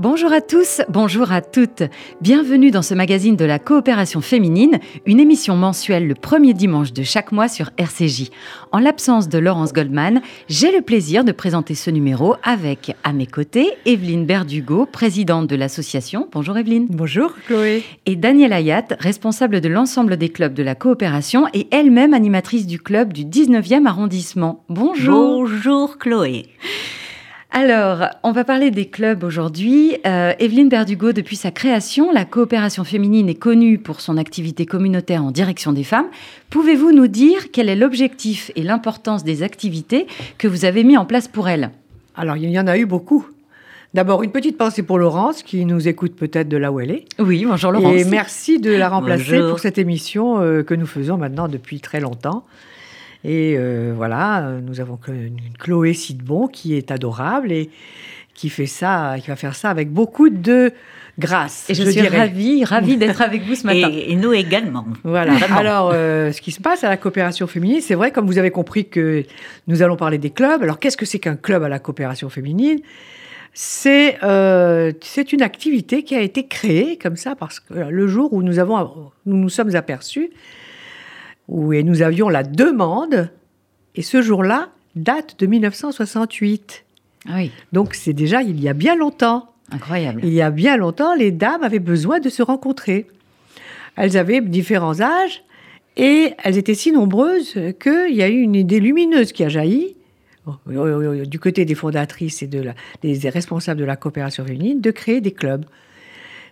Bonjour à tous, bonjour à toutes. Bienvenue dans ce magazine de la coopération féminine, une émission mensuelle le premier dimanche de chaque mois sur RCJ. En l'absence de Laurence Goldman, j'ai le plaisir de présenter ce numéro avec, à mes côtés, Evelyne Berdugo, présidente de l'association. Bonjour Evelyne. Bonjour Chloé. Et Danielle Ayat, responsable de l'ensemble des clubs de la coopération et elle-même animatrice du club du 19e arrondissement. Bonjour. Bonjour Chloé. Alors, on va parler des clubs aujourd'hui. Euh, Evelyne Berdugo, depuis sa création, la coopération féminine est connue pour son activité communautaire en direction des femmes. Pouvez-vous nous dire quel est l'objectif et l'importance des activités que vous avez mis en place pour elle? Alors, il y en a eu beaucoup. D'abord, une petite pensée pour Laurence, qui nous écoute peut-être de là où elle est. Oui, bonjour Laurence. Et merci de la remplacer Bonjour. pour cette émission euh, que nous faisons maintenant depuis très longtemps. Et euh, voilà, euh, nous avons une Chloé Sidbon qui est adorable et qui fait ça, qui va faire ça avec beaucoup de grâce. Et je, suis dirais. ravie, ravie d'être avec vous ce matin. Et, et nous également. Voilà. Vraiment. Alors, euh, ce qui se passe à la coopération féminine, c'est vrai, comme vous avez compris que nous allons parler des clubs. Alors, qu'est-ce que c'est qu'un club à la coopération féminine? C'est euh, c'est une activité qui a été créée comme ça parce que le jour où nous avons nous nous sommes aperçus où et nous avions la demande et ce jour-là date de 1968. Ah oui, Donc c'est déjà il y a bien longtemps. incroyable. Il y a bien longtemps, les dames avaient besoin de se rencontrer. Elles avaient différents âges et elles étaient si nombreuses qu'il y a eu une idée lumineuse qui a jailli euh, du côté des fondatrices et de la- des responsables de la coopération féminine de créer des clubs.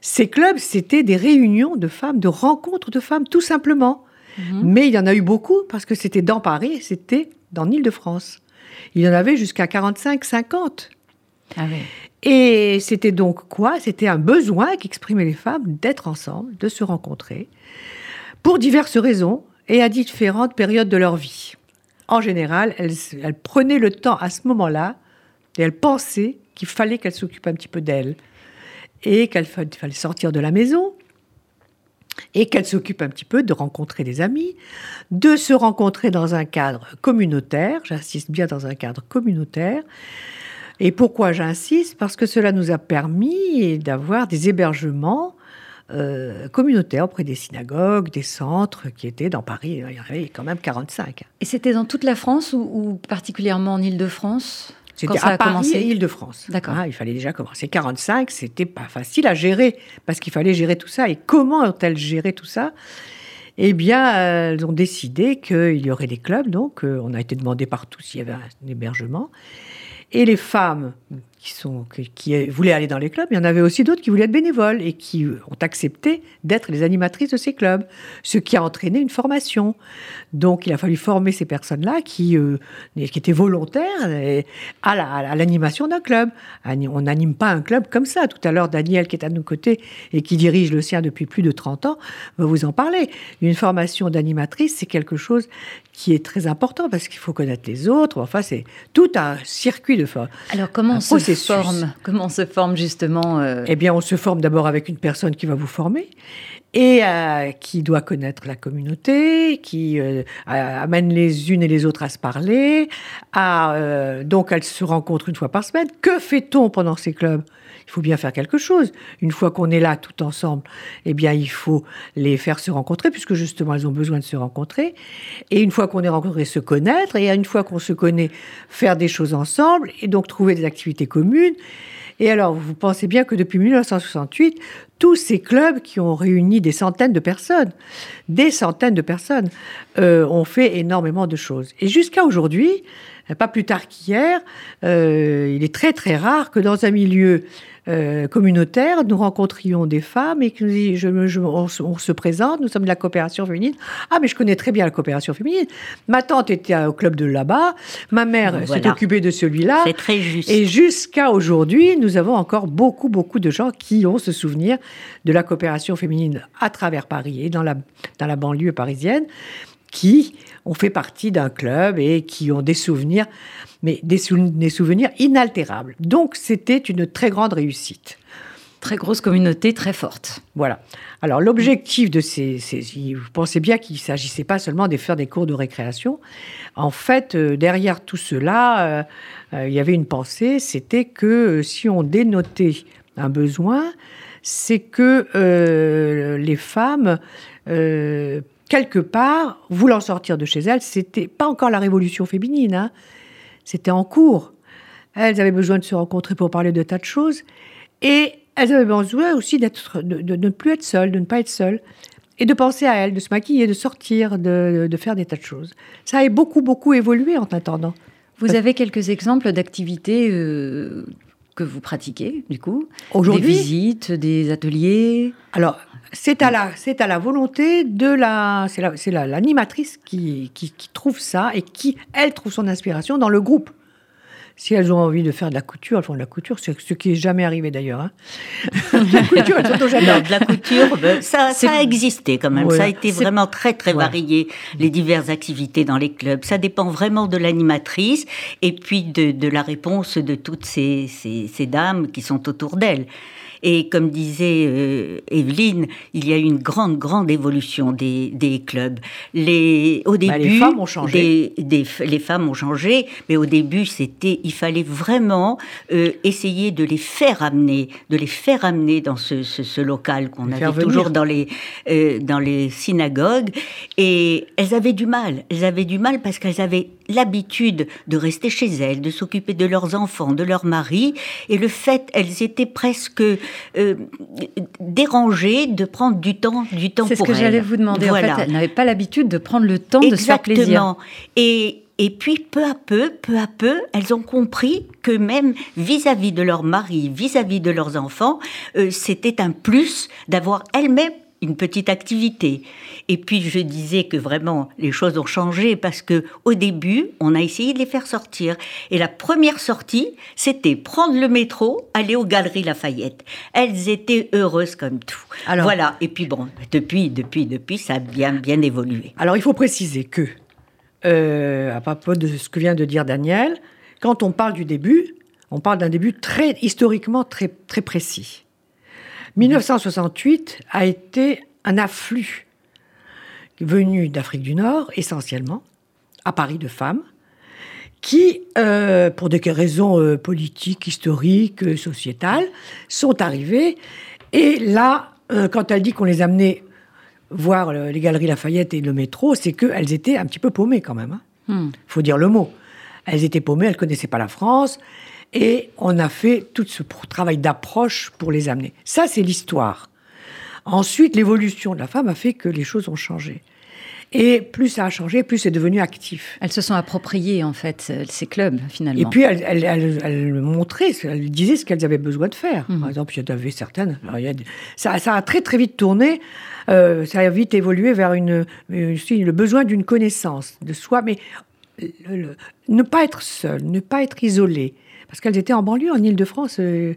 Ces clubs, c'était des réunions de femmes, de rencontres de femmes, tout simplement. Mhm. Mais il y en a eu beaucoup parce que c'était dans Paris, c'était dans l'Île-de-France. Il y en avait jusqu'à 45-50. Ah oui. Et c'était donc quoi? C'était un besoin qu'exprimaient les femmes d'être ensemble, de se rencontrer, pour diverses raisons et à différentes périodes de leur vie. En général, elles, elles prenaient le temps à ce moment-là et elles pensaient qu'il fallait qu'elles s'occupent un petit peu d'elles et qu'il fallait sortir de la maison et qu'elles s'occupent un petit peu de rencontrer des amis, de se rencontrer dans un cadre communautaire, j'insiste bien dans un cadre communautaire, et pourquoi j'insiste? Parce que cela nous a permis d'avoir des hébergements euh, communautaires auprès des synagogues, des centres qui étaient dans Paris. Il y en avait quand même 45. Et c'était dans toute la France ou, ou particulièrement en Île-de-France quand C'était à Paris commencé et Île-de-France. D'accord. Il fallait déjà commencer. 45, c'était pas facile à gérer parce qu'il fallait gérer tout ça. Et comment ont-elles géré tout ça? Eh bien, euh, elles ont décidé qu'il y aurait des clubs. Donc, euh, on a été demandé partout s'il y avait un hébergement. Et les femmes qui, sont, qui, voulaient aller dans les clubs, il y en avait aussi d'autres qui voulaient être bénévoles et qui euh, ont accepté d'être les animatrices de ces clubs, ce qui a entraîné une formation. Donc il a fallu former ces personnes-là qui, euh, étaient volontaires à à l'animation d'un club. On n'anime pas un club comme ça. Tout à l'heure, Daniel, qui est à nos côtés et qui dirige le sien depuis plus de 30 ans, va vous en parler. Une formation d'animatrice, c'est quelque chose qui est très important parce qu'il faut connaître les autres. Enfin, c'est tout un circuit de forme. Alors comment on se forme Comment on se forme justement euh, Eh bien, on se forme d'abord avec une personne qui va vous former et euh, qui doit connaître la communauté, qui euh, amène les unes et les autres à se parler. Euh, donc, elles se rencontrent une fois par semaine. Que fait-on pendant ces clubs? Il faut bien faire quelque chose. Une fois qu'on est là tout ensemble, eh bien, il faut les faire se rencontrer, puisque justement, elles ont besoin de se rencontrer. Et une fois qu'on est rencontrés, se connaître. Et une fois qu'on se connaît, faire des choses ensemble. Et donc, trouver des activités communes. Et alors, vous pensez bien que depuis 1968, tous ces clubs qui ont réuni des centaines de personnes, des centaines de personnes, euh, ont fait énormément de choses. Et jusqu'à aujourd'hui, pas plus tard qu'hier, euh, il est très très rare que dans un milieu euh, communautaire, nous rencontrions des femmes et que je, on, se- on se présente, nous sommes de la coopération féminine. Ah, mais je connais très bien la coopération féminine. Ma tante était au club de là-bas, ma mère s'est occupée de celui-là. C'est très juste. Et jusqu'à aujourd'hui, nous avons encore beaucoup, beaucoup de gens qui ont ce souvenir de la coopération féminine à travers Paris et dans la, dans la banlieue parisienne, qui ont fait partie d'un club et qui ont des souvenirs, mais des, sou- des souvenirs inaltérables. Donc, c'était une très grande réussite. Très grosse communauté, très forte. Voilà. Alors, l'objectif de ces, ces- Vous pensez bien qu'il ne s'agissait pas seulement de faire des cours de récréation. En fait, euh, derrière tout cela, euh, euh, il y avait une pensée, c'était que si on dénotait un besoin, c'est que les femmes, quelque part, voulant sortir de chez elles, c'était pas encore la révolution féminine, hein. c'était en cours. Elles avaient besoin de se rencontrer pour parler de tas de choses, et elles avaient besoin aussi d'être, de, ne plus être seules, de ne pas être seules, et de penser à elles, de se maquiller, de sortir, de, faire des tas de choses. Ça a beaucoup, beaucoup évolué en attendant. Vous avez quelques exemples d'activités euh, que vous pratiquez, du coup? Aujourd'hui Des visites, des ateliers? Alors, c'est à la, c'est à la volonté de la, c'est l'animatrice qui, qui, qui, trouve ça et qui, elle, trouve son inspiration dans le groupe. Si elles ont envie de faire de la couture, elles font de la couture, c'est ce qui est jamais arrivé d'ailleurs. Hein. la couture, Non, de la couture, ben, ça, ça a existé quand même. ça a été vraiment très très varié les diverses activités dans les clubs. Ça dépend vraiment de l'animatrice et puis de, de, la réponse de toutes ces, ces, ces dames qui sont autour d'elle. Et comme disait euh, Evelyne, il y a eu une grande, grande évolution des, des clubs. Les, au début, les femmes ont changé. Des, les femmes ont changé, mais au début, c'était, il fallait vraiment euh, essayer de les faire amener, de les faire amener dans ce, ce, local qu'on avait toujours dans les, euh, dans les synagogues. Et elles avaient du mal. Elles avaient du mal parce qu'elles avaient l'habitude de rester chez elles, de s'occuper de leurs enfants, de leur mari, et le fait, elles étaient presque euh, dérangées de prendre du temps, du temps pour elles. C'est ce que j'allais vous demander. En fait, elles n'avaient pas l'habitude de prendre le temps de se faire plaisir. Et et puis, peu à peu, peu à peu, elles ont compris que même vis-à-vis de leur mari, vis-à-vis de leurs enfants, euh, c'était un plus d'avoir elles-mêmes une petite activité. Et puis je disais que vraiment les choses ont changé parce que au début, on a essayé de les faire sortir et la première sortie, c'était prendre le métro, aller aux Galeries Lafayette. Elles étaient heureuses comme tout. Alors, voilà, et puis bon, depuis depuis depuis ça a bien bien évolué. Alors il faut préciser que euh, à propos de ce que vient de dire Daniel, quand on parle du début, on parle d'un début très historiquement très très précis. 1968 a été un afflux venu d'Afrique du Nord, essentiellement, à Paris de femmes, qui, euh, pour des raisons euh, politiques, historiques, euh, sociétales, sont arrivées. Et là, quand elle dit qu'on les amenait voir les galeries Lafayette et le métro, c'est qu'elles étaient un petit peu paumées quand même. Il hein. hmm. faut dire le mot. Elles étaient paumées, elles ne connaissaient pas la France. Et on a fait tout ce travail d'approche pour les amener. Ça, c'est l'histoire. Ensuite, l'évolution de la femme a fait que les choses ont changé. Et plus ça a changé, plus c'est devenu actif. Elles se sont appropriées, en fait, ces clubs, finalement. Et puis, elles, elles, montraient, elles disaient ce qu'elles avaient besoin de faire. Mhm. Par exemple, il y avait certaines... ça, a très, très vite tourné. Euh, ça a vite évolué vers une, le besoin d'une connaissance de soi, mais ne pas être seul, ne pas être isolé parce qu'elles étaient en banlieue, en Ile-de-France. Euh,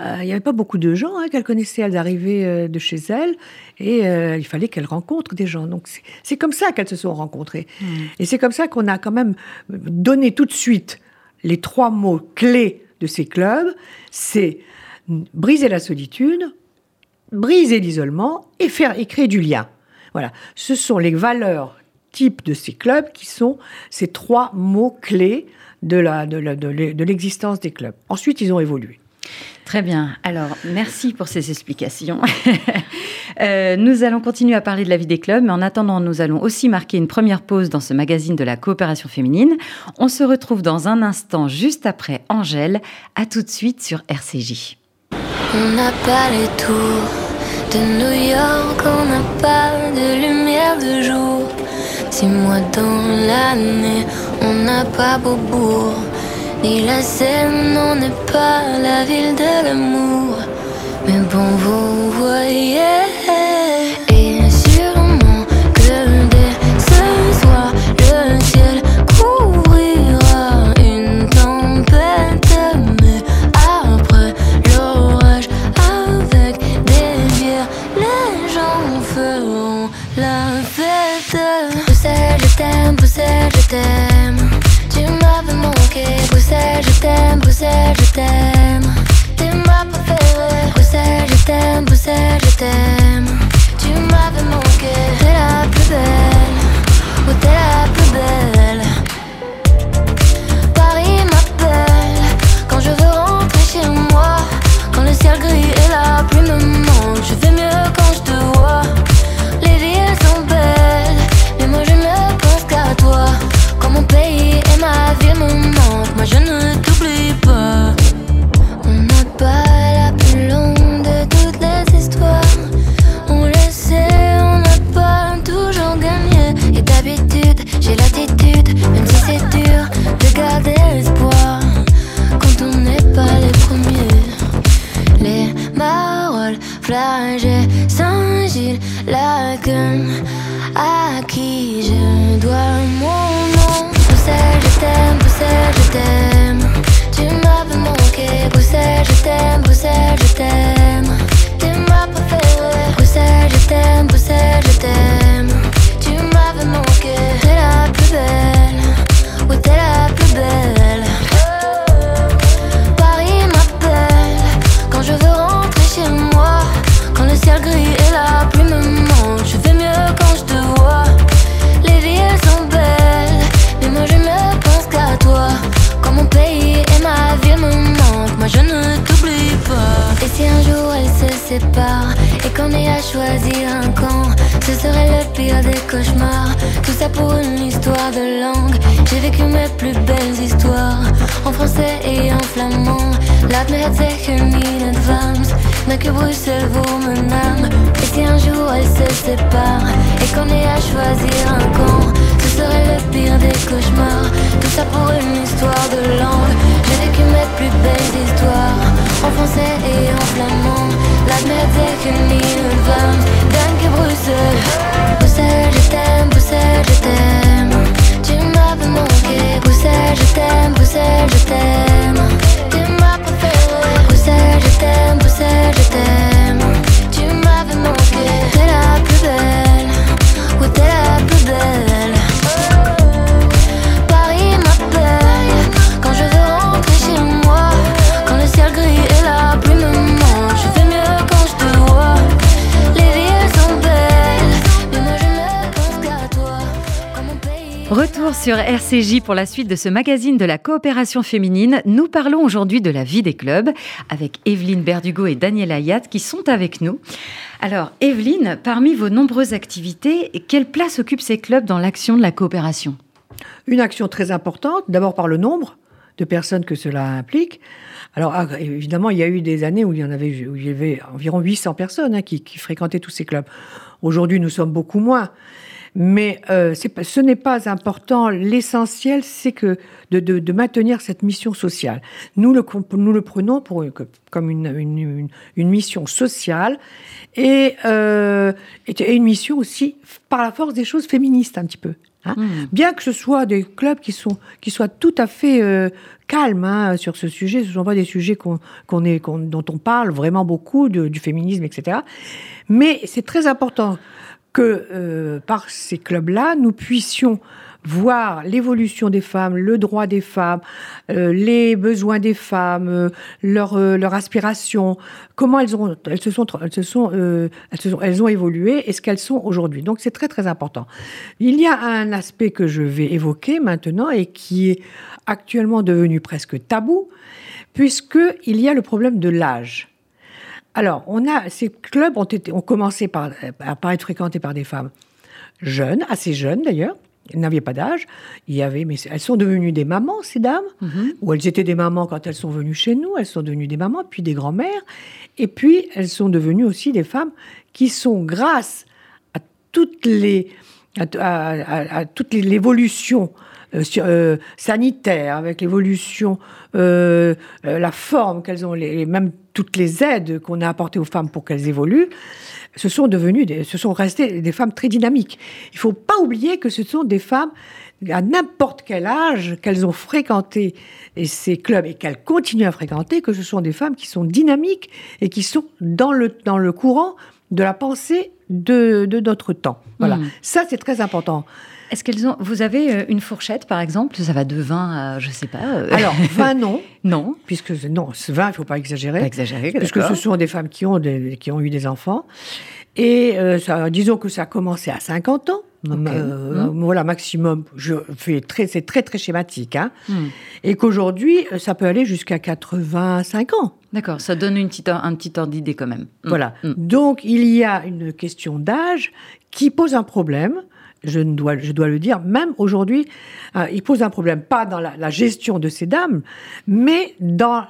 euh, il n'y avait pas beaucoup de gens hein, qu'elles connaissaient. Elles arrivaient euh, de chez elles et il fallait qu'elles rencontrent des gens. Donc c'est comme ça qu'elles se sont rencontrées. Mmh. Et c'est comme ça qu'on a quand même donné tout de suite les trois mots clés de ces clubs. C'est briser la solitude, briser l'isolement et faire et créer du lien. Voilà, ce sont les valeurs types de ces clubs qui sont ces trois mots clés de, la, de, l'existence des clubs. Ensuite, ils ont évolué. Très bien. Alors, merci pour ces explications. Euh, nous allons continuer à parler de la vie des clubs, mais en attendant, nous allons aussi marquer une première pause dans ce magazine de la coopération féminine. On se retrouve dans un instant, juste après Angèle. À tout de suite sur RCJ. On n'a pas les tours de New York, on n'a pas de lumière de jour. Six mois dans l'année, on n'a pas Beaubourg, ni la Seine, on n'est pas la ville de l'amour. Mais bon, vous et qu'on ait à choisir un camp, ce serait le pire des cauchemars. Tout ça pour une histoire de langue. J'ai vécu mes plus belles histoires en français et en flamand. Laat me het zeggen in advance, mais que Bruxelles vaut mon âme. Et si un jour elles se séparent et qu'on ait à choisir un camp, ce serait le pire des cauchemars. Tout ça pour une histoire de langue. J'ai vécu mes plus belles histoires en français et en flamand. Me het zeggen in advance, dank je t'aime, je t'aime. Tu m'avais manqué, je t'aime, je t'aime. T'es je t'aime, je t'aime. Tu m'avais manqué, la plus belle, oui, t'es la plus belle. Sur RCJ pour la suite de ce magazine de la coopération féminine. Nous parlons aujourd'hui de la vie des clubs avec Evelyne Berdugo et Daniel Ayat qui sont avec nous. Alors, Evelyne, parmi vos nombreuses activités, quelle place occupent ces clubs dans l'action de la coopération? Une action très importante, d'abord par le nombre de personnes que cela implique. Alors ah, évidemment, il y a eu des années où il y en avait, environ 800 personnes hein, qui fréquentaient tous ces clubs. Aujourd'hui, nous sommes beaucoup moins. Mais euh, ce n'est pas important. L'essentiel, c'est que de, de- de maintenir cette mission sociale. Nous le, comp- nous le prenons pour, une- comme une, une- une- une mission sociale et, euh, et une mission aussi, par la force des choses, féministe un petit peu. hein. Bien que ce soit des clubs qui, sont, qui soient tout à fait euh, calmes hein, sur ce sujet, ce ne sont pas des sujets qu'on, qu'on est, qu'on- dont on parle vraiment beaucoup, de- du féminisme, etc. Mais c'est très important que euh, par ces clubs-là, nous puissions voir l'évolution des femmes, le droit des femmes, euh, les besoins des femmes, euh, leur, euh, comment elles, ont, se sont, elles, elles ont évolué et ce qu'elles sont aujourd'hui. Donc c'est très très important. Il y a un aspect que je vais évoquer maintenant et qui est actuellement devenu presque tabou, puisqu'il y a le problème de l'âge. Alors, on a, ces clubs ont, été, ont commencé par, par être fréquentés par des femmes jeunes, assez jeunes d'ailleurs. Elles n'avaient pas d'âge. Il y avait, mais elles sont devenues des mamans, ces dames, ou elles étaient des mamans quand elles sont venues chez nous. Elles sont devenues des mamans, puis des grands-mères, et puis elles sont devenues aussi des femmes qui sont, grâce à toutes les, à, à- à- à toute l'évolution sur- euh, sanitaire, avec l'évolution, euh, euh, la forme qu'elles ont, les, même toutes les aides qu'on a apportées aux femmes pour qu'elles évoluent, ce sont devenues, des, ce sont restées des femmes très dynamiques. Il faut pas oublier que ce sont des femmes à n'importe quel âge qu'elles ont fréquenté ces clubs et qu'elles continuent à fréquenter, que ce sont des femmes qui sont dynamiques et qui sont dans le, dans le courant de la pensée de, de notre temps. Voilà. Mm. Ça, c'est très important. Est-ce qu'elles ont Vous avez euh, une fourchette, par exemple? Ça va de 20 à, je sais pas. euh, Alors, 20 non, non, puisque non, ce 20, il faut pas exagérer. pas exagéré. Puisque ce sont des femmes qui ont, des- qui ont eu des enfants. Et euh, ça, disons que ça a commencé à 50 ans. Ok. Euh, Mm. Voilà, maximum. Je fais très, c'est très, très schématique. Hein. Hmm. Et qu'aujourd'hui, ça peut aller jusqu'à 85 ans. D'accord, ça donne une petite, un petit ordre d'idée quand même. Hmm. Voilà. Donc, il y a une question d'âge qui pose un problème. Je, dois, je dois le dire, même aujourd'hui, euh, il pose un problème, pas dans la, la gestion de ces dames, mais dans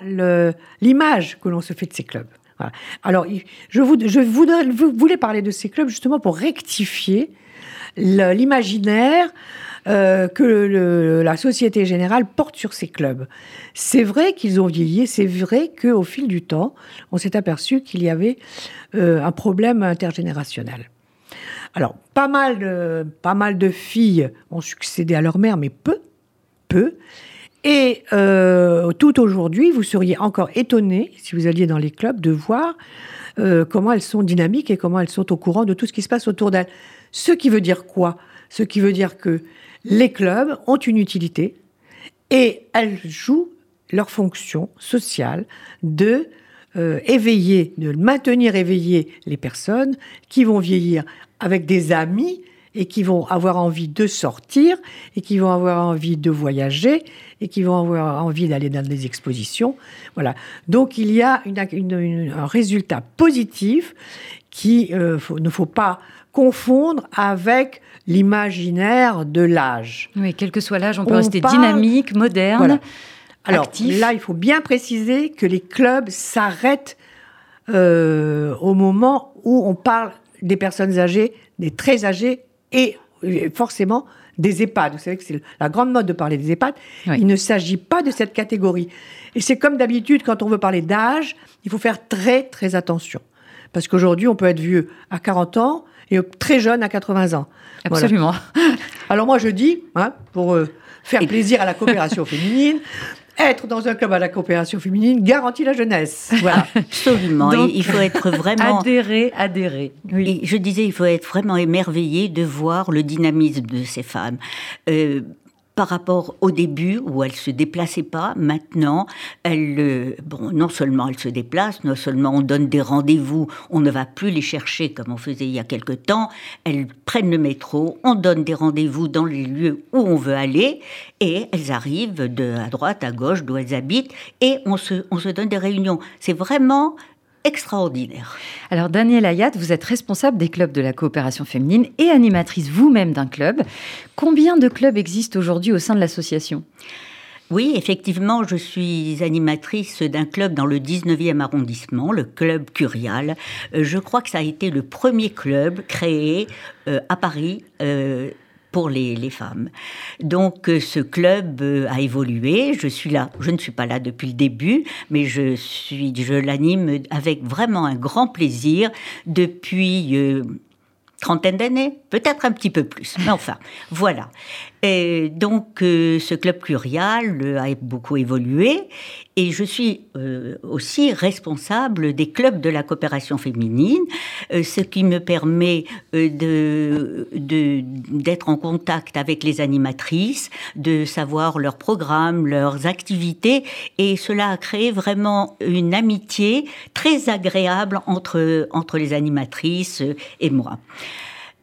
l'image que l'on se fait de ces clubs. Voilà. Alors, je, voud- je voulais parler de ces clubs justement pour rectifier l'imaginaire euh, que le- la Société Générale porte sur ces clubs. C'est vrai qu'ils ont vieilli, c'est vrai qu'au fil du temps, on s'est aperçu qu'il y avait euh, un problème intergénérationnel. Alors, pas mal, de, filles ont succédé à leur mère, mais peu, peu. Et euh, tout aujourd'hui, vous seriez encore étonné, si vous alliez dans les clubs, de voir euh, comment elles sont dynamiques et comment elles sont au courant de tout ce qui se passe autour d'elles. Ce qui veut dire quoi? Ce qui veut dire que les clubs ont une utilité et elles jouent leur fonction sociale de euh, éveiller, de maintenir éveillées les personnes qui vont vieillir avec des amis et qui vont avoir envie de sortir et qui vont avoir envie de voyager et qui vont avoir envie d'aller dans des expositions. Voilà. Donc il y a une- une- une- un résultat positif qui euh, faut- ne faut pas confondre avec l'imaginaire de l'âge. Oui, quel que soit l'âge, on peut On rester parle- dynamique, moderne. Voilà. Alors là, il faut bien préciser que les clubs s'arrêtent euh, au moment où on parle des personnes âgées, des très âgées et forcément des EHPAD. Vous savez que c'est la grande mode de parler des EHPAD. Oui. Il ne s'agit pas de cette catégorie. Et c'est comme d'habitude, quand on veut parler d'âge, il faut faire très très attention. Parce qu'aujourd'hui, on peut être vieux à 40 ans et très jeune à 80 ans. Voilà. Absolument. Alors moi je dis, hein, pour euh, faire plaisir à la coopération féminine, être dans un club à la coopération féminine garantit la jeunesse. Voilà. Absolument. Donc, il faut être vraiment. Adhérer, adhérer. Oui. Et je disais, il faut être vraiment émerveillé de voir le dynamisme de ces femmes. Euh, par rapport au début où elles se déplaçaient pas, maintenant, euh, bon, non seulement elles se déplacent, non seulement on donne des rendez-vous, on ne va plus les chercher comme on faisait il y a quelque temps, elles prennent le métro, on donne des rendez-vous dans les lieux où on veut aller, et elles arrivent de à droite, à gauche, d'où elles habitent, et on se donne des réunions. C'est vraiment extraordinaire. Alors, Daniel Ayat, vous êtes responsable des clubs de la coopération féminine et animatrice vous-même d'un club. Combien de clubs existent aujourd'hui au sein de l'association? Oui, effectivement, je suis animatrice d'un club dans le 19e arrondissement, le club Curial. Euh, je crois que ça a été le premier club créé euh, à Paris. Pour les, femmes. Donc euh, ce club euh, a évolué. Je suis là, je ne suis pas là depuis le début, mais je suis, je l'anime avec vraiment un grand plaisir depuis euh, trentaine d'années, peut-être un petit peu plus, mais enfin, voilà. Et donc, euh, ce club euh, a beaucoup évolué et je suis euh, aussi responsable des clubs de la coopération féminine, euh, ce qui me permet euh, de- d'être en contact avec les animatrices, de savoir leurs programmes, leurs activités, et cela a créé vraiment une amitié très agréable entre, entre les animatrices et moi.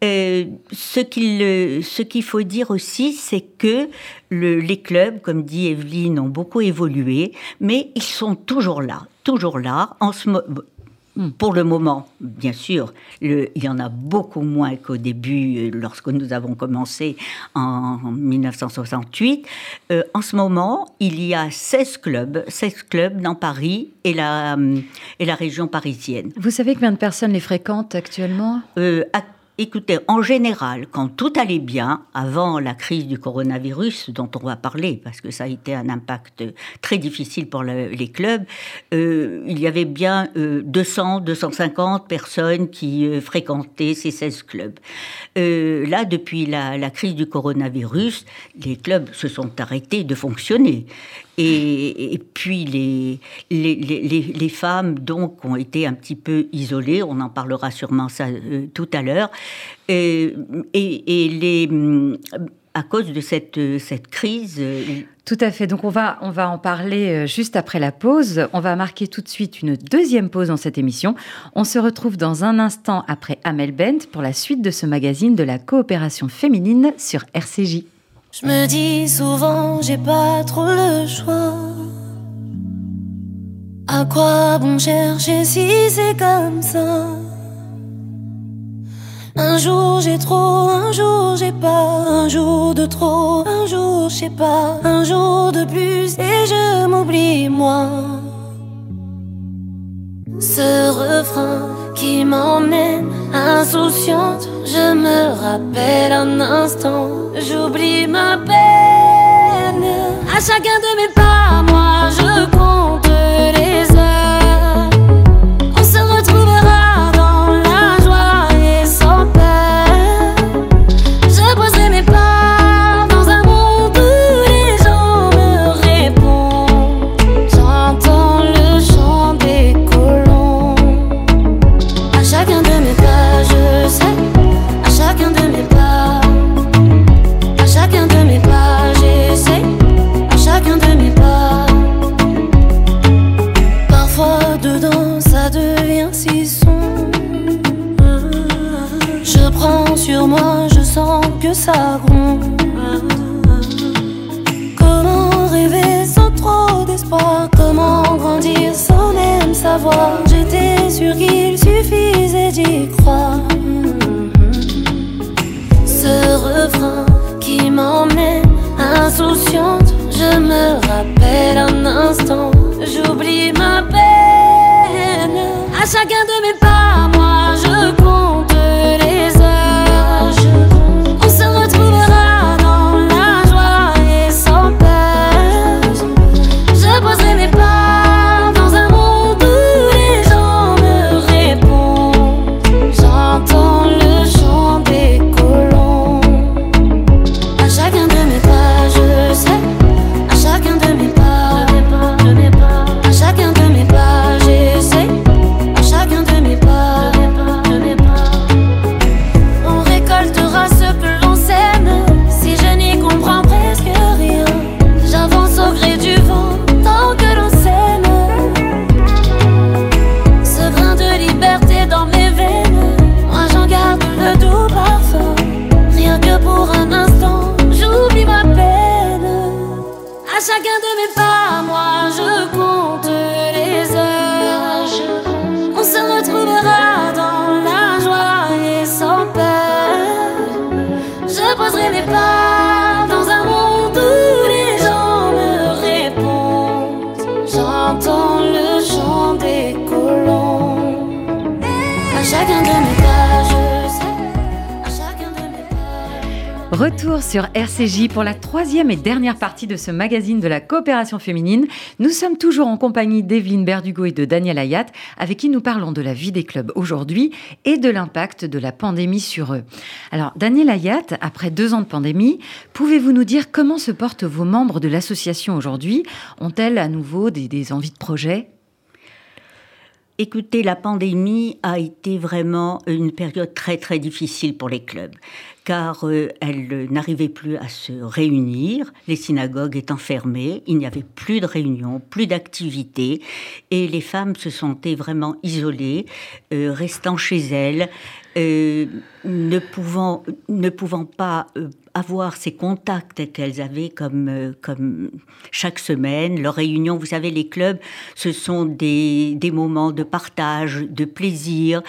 Euh, ce qu'il euh, ce qu'il faut dire aussi, c'est que le- les clubs, comme dit Evelyne, ont beaucoup évolué, mais ils sont toujours là, toujours là. En ce mo- pour le moment, bien sûr, le- il y en a beaucoup moins qu'au début, euh, lorsque nous avons commencé en 1968. Euh, en ce moment, il y a 16 clubs, 16 clubs dans Paris et la, et la région parisienne. Vous savez combien de personnes les fréquentent actuellement? Euh, écoutez, en général, quand tout allait bien, avant la crise du coronavirus, dont on va parler, parce que ça a été un impact très difficile pour le- les clubs, euh, il y avait bien euh, 200, 250 personnes qui euh, fréquentaient ces 16 clubs. Euh, là, depuis la crise du coronavirus, les clubs se sont arrêtés de fonctionner. Et, puis les, les, les, les- femmes donc ont été un petit peu isolées, on en parlera sûrement euh, tout à l'heure, et, et, et les, à cause de cette, euh, cette crise, euh, Tout à fait. Donc on va, on va en parler euh, juste après la pause. On va marquer tout de suite une deuxième pause dans cette émission. On se retrouve dans un instant après Amel Bent pour la suite de ce magazine de la coopération féminine sur RCJ. Je me dis souvent, j'ai pas trop le choix. À quoi bon chercher si c'est comme ça? Un jour j'ai trop, un jour j'ai pas, un jour de trop, un jour je pas, un jour de plus et je m'oublie moi ce refrain qui m'emmène insouciante. Je me rappelle un instant, j'oublie ma peine. À chacun de mes pas, moi je compte les mes pas, moi je compte les Retour sur RCJ pour la troisième et dernière partie de ce magazine de la coopération féminine. Nous sommes toujours en compagnie d'Evelyne Berdugo et de Daniel Ayat, avec qui nous parlons de la vie des clubs aujourd'hui et de l'impact de la pandémie sur eux. Alors, Daniel Ayat, après deux ans de pandémie, pouvez-vous nous dire comment se portent vos membres de l'association aujourd'hui? Ont-elles à nouveau des, des envies de projet? Écoutez, la pandémie a été vraiment une période très très difficile pour les clubs, car euh, elles n'arrivaient plus à se réunir, les synagogues étant fermées, il n'y avait plus de réunions, plus d'activités, et les femmes se sentaient vraiment isolées, euh, restant chez elles, euh, ne, pouvant, ne pouvant pas euh, avoir ces contacts qu'elles avaient comme, euh, comme chaque semaine, leurs réunions. Vous savez, les clubs, ce sont des, moments de partage, de plaisir,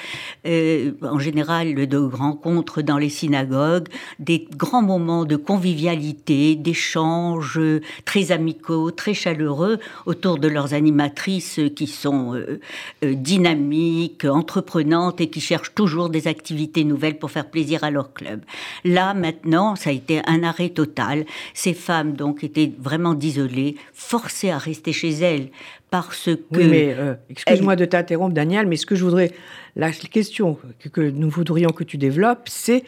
euh, en général de rencontres dans les synagogues, des grands moments de convivialité, d'échanges très amicaux, très chaleureux autour de leurs animatrices qui sont euh, dynamiques, entreprenantes et qui cherchent toujours des activités nouvelles pour faire plaisir à leur club. Là, maintenant, ça a été un arrêt total. Ces femmes, donc, étaient vraiment isolées, forcées à rester chez elles parce que... Oui, mais euh, excuse-moi de t'interrompre, Daniel, mais ce que je voudrais, la question que, que nous voudrions que tu développes, c'est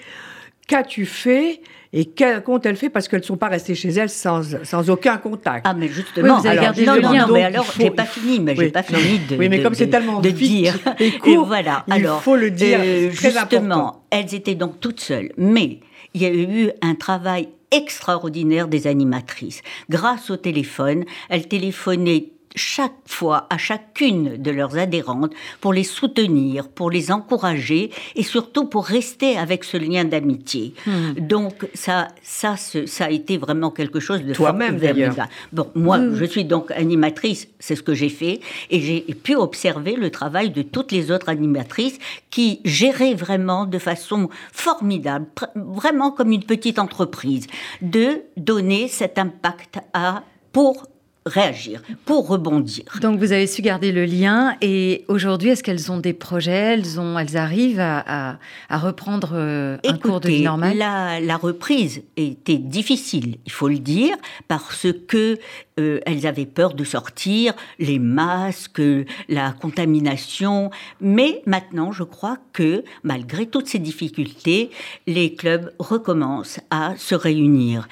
qu'as-tu fait et quel compte elle fait parce qu'elles ne sont pas restées chez elles sans, sans aucun contact? Ah, mais justement, Oui, vous avez alors, gardé non, le non, lien, non, mais alors, j'ai pas fini, mais Oui. j'ai pas fini de. Oui, mais de- comme c'est tellement de dire. et Et court, il faut le dire, euh, très justement, important. elles étaient donc toutes seules, mais il y a eu un travail extraordinaire des animatrices. Grâce au téléphone, elles téléphonaient chaque fois à chacune de leurs adhérentes pour les soutenir, pour les encourager et surtout pour rester avec ce lien d'amitié. Hmm. Donc ça, ça, ça a été vraiment quelque chose de Toi-même, d'ailleurs. Bon, moi, je suis donc animatrice, c'est ce que j'ai fait, et j'ai pu observer le travail de toutes les autres animatrices qui géraient vraiment de façon formidable, vraiment comme une petite entreprise, de donner cet impact à pour réagir, pour rebondir. Donc vous avez su garder le lien et aujourd'hui, est-ce qu'elles ont des projets? Elles, ont, elles arrivent à, reprendre euh, un cours de vie normal la, la reprise était difficile, il faut le dire, parce que euh, elles avaient peur de sortir, les masques, la contamination. Mais maintenant, je crois que malgré toutes ces difficultés, les clubs recommencent à se réunir.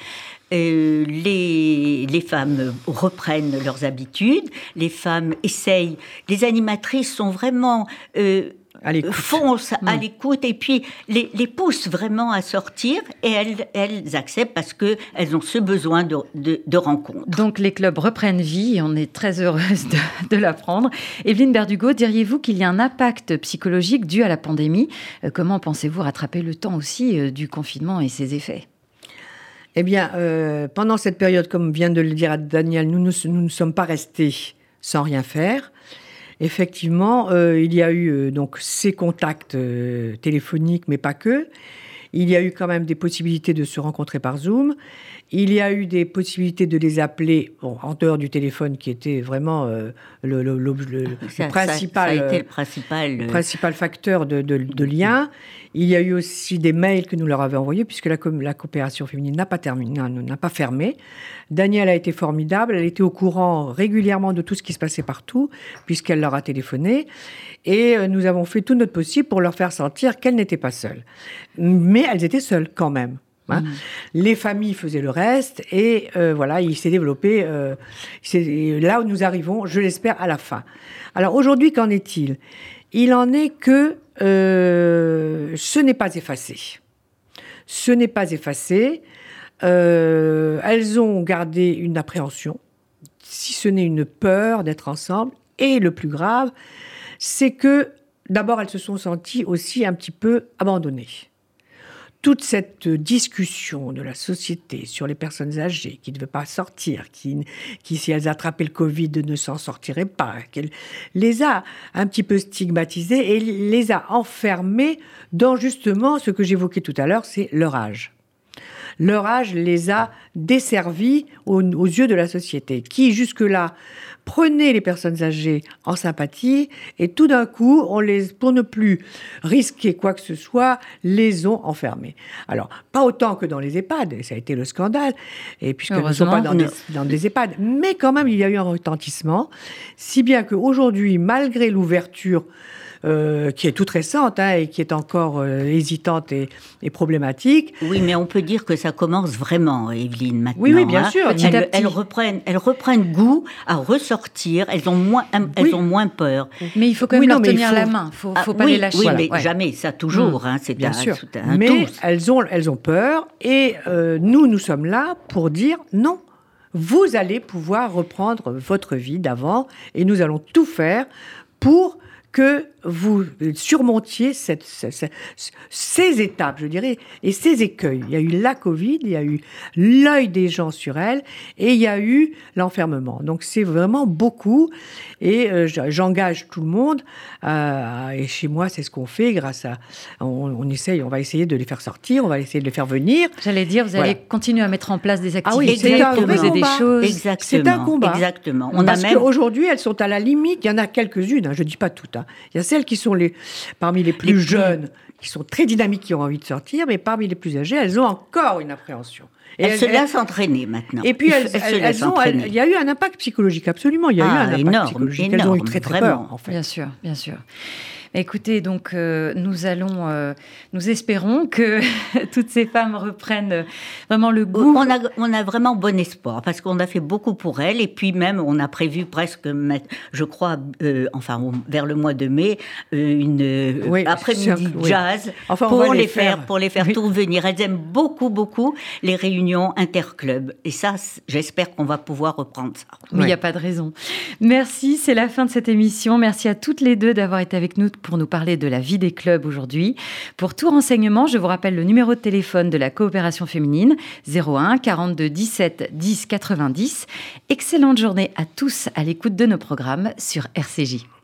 Euh, les, les, femmes reprennent leurs habitudes, les femmes essayent, les animatrices sont vraiment euh, foncent à mm. l'écoute et puis les, les, poussent vraiment à sortir et elles, elles acceptent parce qu'elles ont ce besoin de, de, de, rencontres. Donc les clubs reprennent vie et on est très heureuse de, de l'apprendre. Evelyne Berdugo, diriez-vous qu'il y a un impact psychologique dû à la pandémie? Euh, Comment pensez-vous rattraper le temps aussi du confinement et ses effets? Eh bien, euh, pendant cette période, comme vient de le dire Daniel, nous ne sommes pas restés sans rien faire. Effectivement, euh, il y a eu euh, donc ces contacts téléphoniques, mais pas que. Il y a eu quand même des possibilités de se rencontrer par Zoom. Il y a eu des possibilités de les appeler en dehors du téléphone, qui était vraiment le, principal, le principal, principal facteur de, de, lien. Il y a eu aussi des mails que nous leur avions envoyés, puisque la, la coopération féminine n'a pas terminé, n'a pas fermé. Danielle a été formidable, elle était au courant régulièrement de tout ce qui se passait partout, puisqu'elle leur a téléphoné. Et euh, nous avons fait tout notre possible pour leur faire sentir qu'elles n'étaient pas seules. Mais elles étaient seules quand même. Hein. Mmh. Les familles faisaient le reste et euh, voilà, il s'est développé. Euh, là où nous arrivons, je l'espère, à la fin. Alors aujourd'hui, qu'en est-il? Il en est que euh, ce n'est pas effacé. Ce n'est pas effacé. Euh, elles ont gardé une appréhension, si ce n'est une peur d'être ensemble. Et le plus grave, c'est que d'abord, elles se sont senties aussi un petit peu abandonnées toute cette discussion de la société sur les personnes âgées qui ne veulent pas sortir, qui, si elles attrapaient le Covid ne s'en sortiraient pas, les a un petit peu stigmatisées et les a enfermées dans justement ce que j'évoquais tout à l'heure, c'est leur âge leur âge les a desservis aux, yeux de la société, qui jusque-là prenait les personnes âgées en sympathie et tout d'un coup, on les, pour ne plus risquer quoi que ce soit, les ont enfermés. Alors, pas autant que dans les EHPAD, ça a été le scandale, et puisque ne sommes pas dans des, dans des EHPAD, mais quand même, il y a eu un retentissement, si bien qu'aujourd'hui, malgré l'ouverture euh, qui est toute récente hein, et qui est encore euh, hésitante et, problématique. Oui, mais on peut dire que ça commence vraiment, Evelyne, maintenant. Oui, oui, bien hein. sûr. elles, reprennent, elles reprennent goût à ressortir, elles ont moins, elles ont moins peur. Mais il faut quand même leur tenir la main, il faut, faut pas les lâcher. Oui, mais jamais, ça toujours, mmh. hein, c'est bien un, sûr. Un mais elles ont, elles ont peur et euh, nous, nous sommes là pour dire non vous allez pouvoir reprendre votre vie d'avant et nous allons tout faire pour que vous surmontiez cette, ces étapes, je dirais, et ces écueils. Il y a eu la Covid, il y a eu l'œil des gens sur elle, et il y a eu l'enfermement. Donc c'est vraiment beaucoup, et euh, j'engage tout le monde. Euh, et chez moi, c'est ce qu'on fait, grâce à, on, essaye, on va essayer de les faire sortir, on va essayer de les faire venir. J'allais dire, vous allez continuer à mettre en place des activités, ah oui, un des choses. Exactement. C'est un combat. Exactement. On Parce a même... qu'aujourd'hui, elles sont à la limite. Il y en a quelques-unes. Hein, je dis pas toutes. Hein. Il y a celles qui sont les, parmi les plus jeunes, qui sont très dynamiques, qui ont envie de sortir, mais parmi les plus âgées, elles ont encore une appréhension. Et elles, se laissent entraîner maintenant. Et puis elles, elles, ont, il y a eu un impact psychologique, absolument. Il y a eu ah, un impact psychologique. elles ont eu très très peur, en fait. Bien sûr, bien sûr. Écoutez, donc euh, nous allons, euh, nous espérons que toutes ces femmes reprennent euh, vraiment le goût. On a, on a vraiment bon espoir parce qu'on a fait beaucoup pour elles et puis même on a prévu presque, je crois, enfin vers le mois de mai, une après-midi jazz pour les, faire, pour les faire tout venir. Elles aiment beaucoup, beaucoup les réunions interclubs et ça, j'espère qu'on va pouvoir reprendre ça. Mais il n'y a pas de raison. Merci, c'est la fin de cette émission. Merci à toutes les deux d'avoir été avec nous pour nous parler de la vie des clubs aujourd'hui. Pour tout renseignement, je vous rappelle le numéro de téléphone de la coopération féminine 01 42 17 10 90. Excellente journée à tous à l'écoute de nos programmes sur RCJ.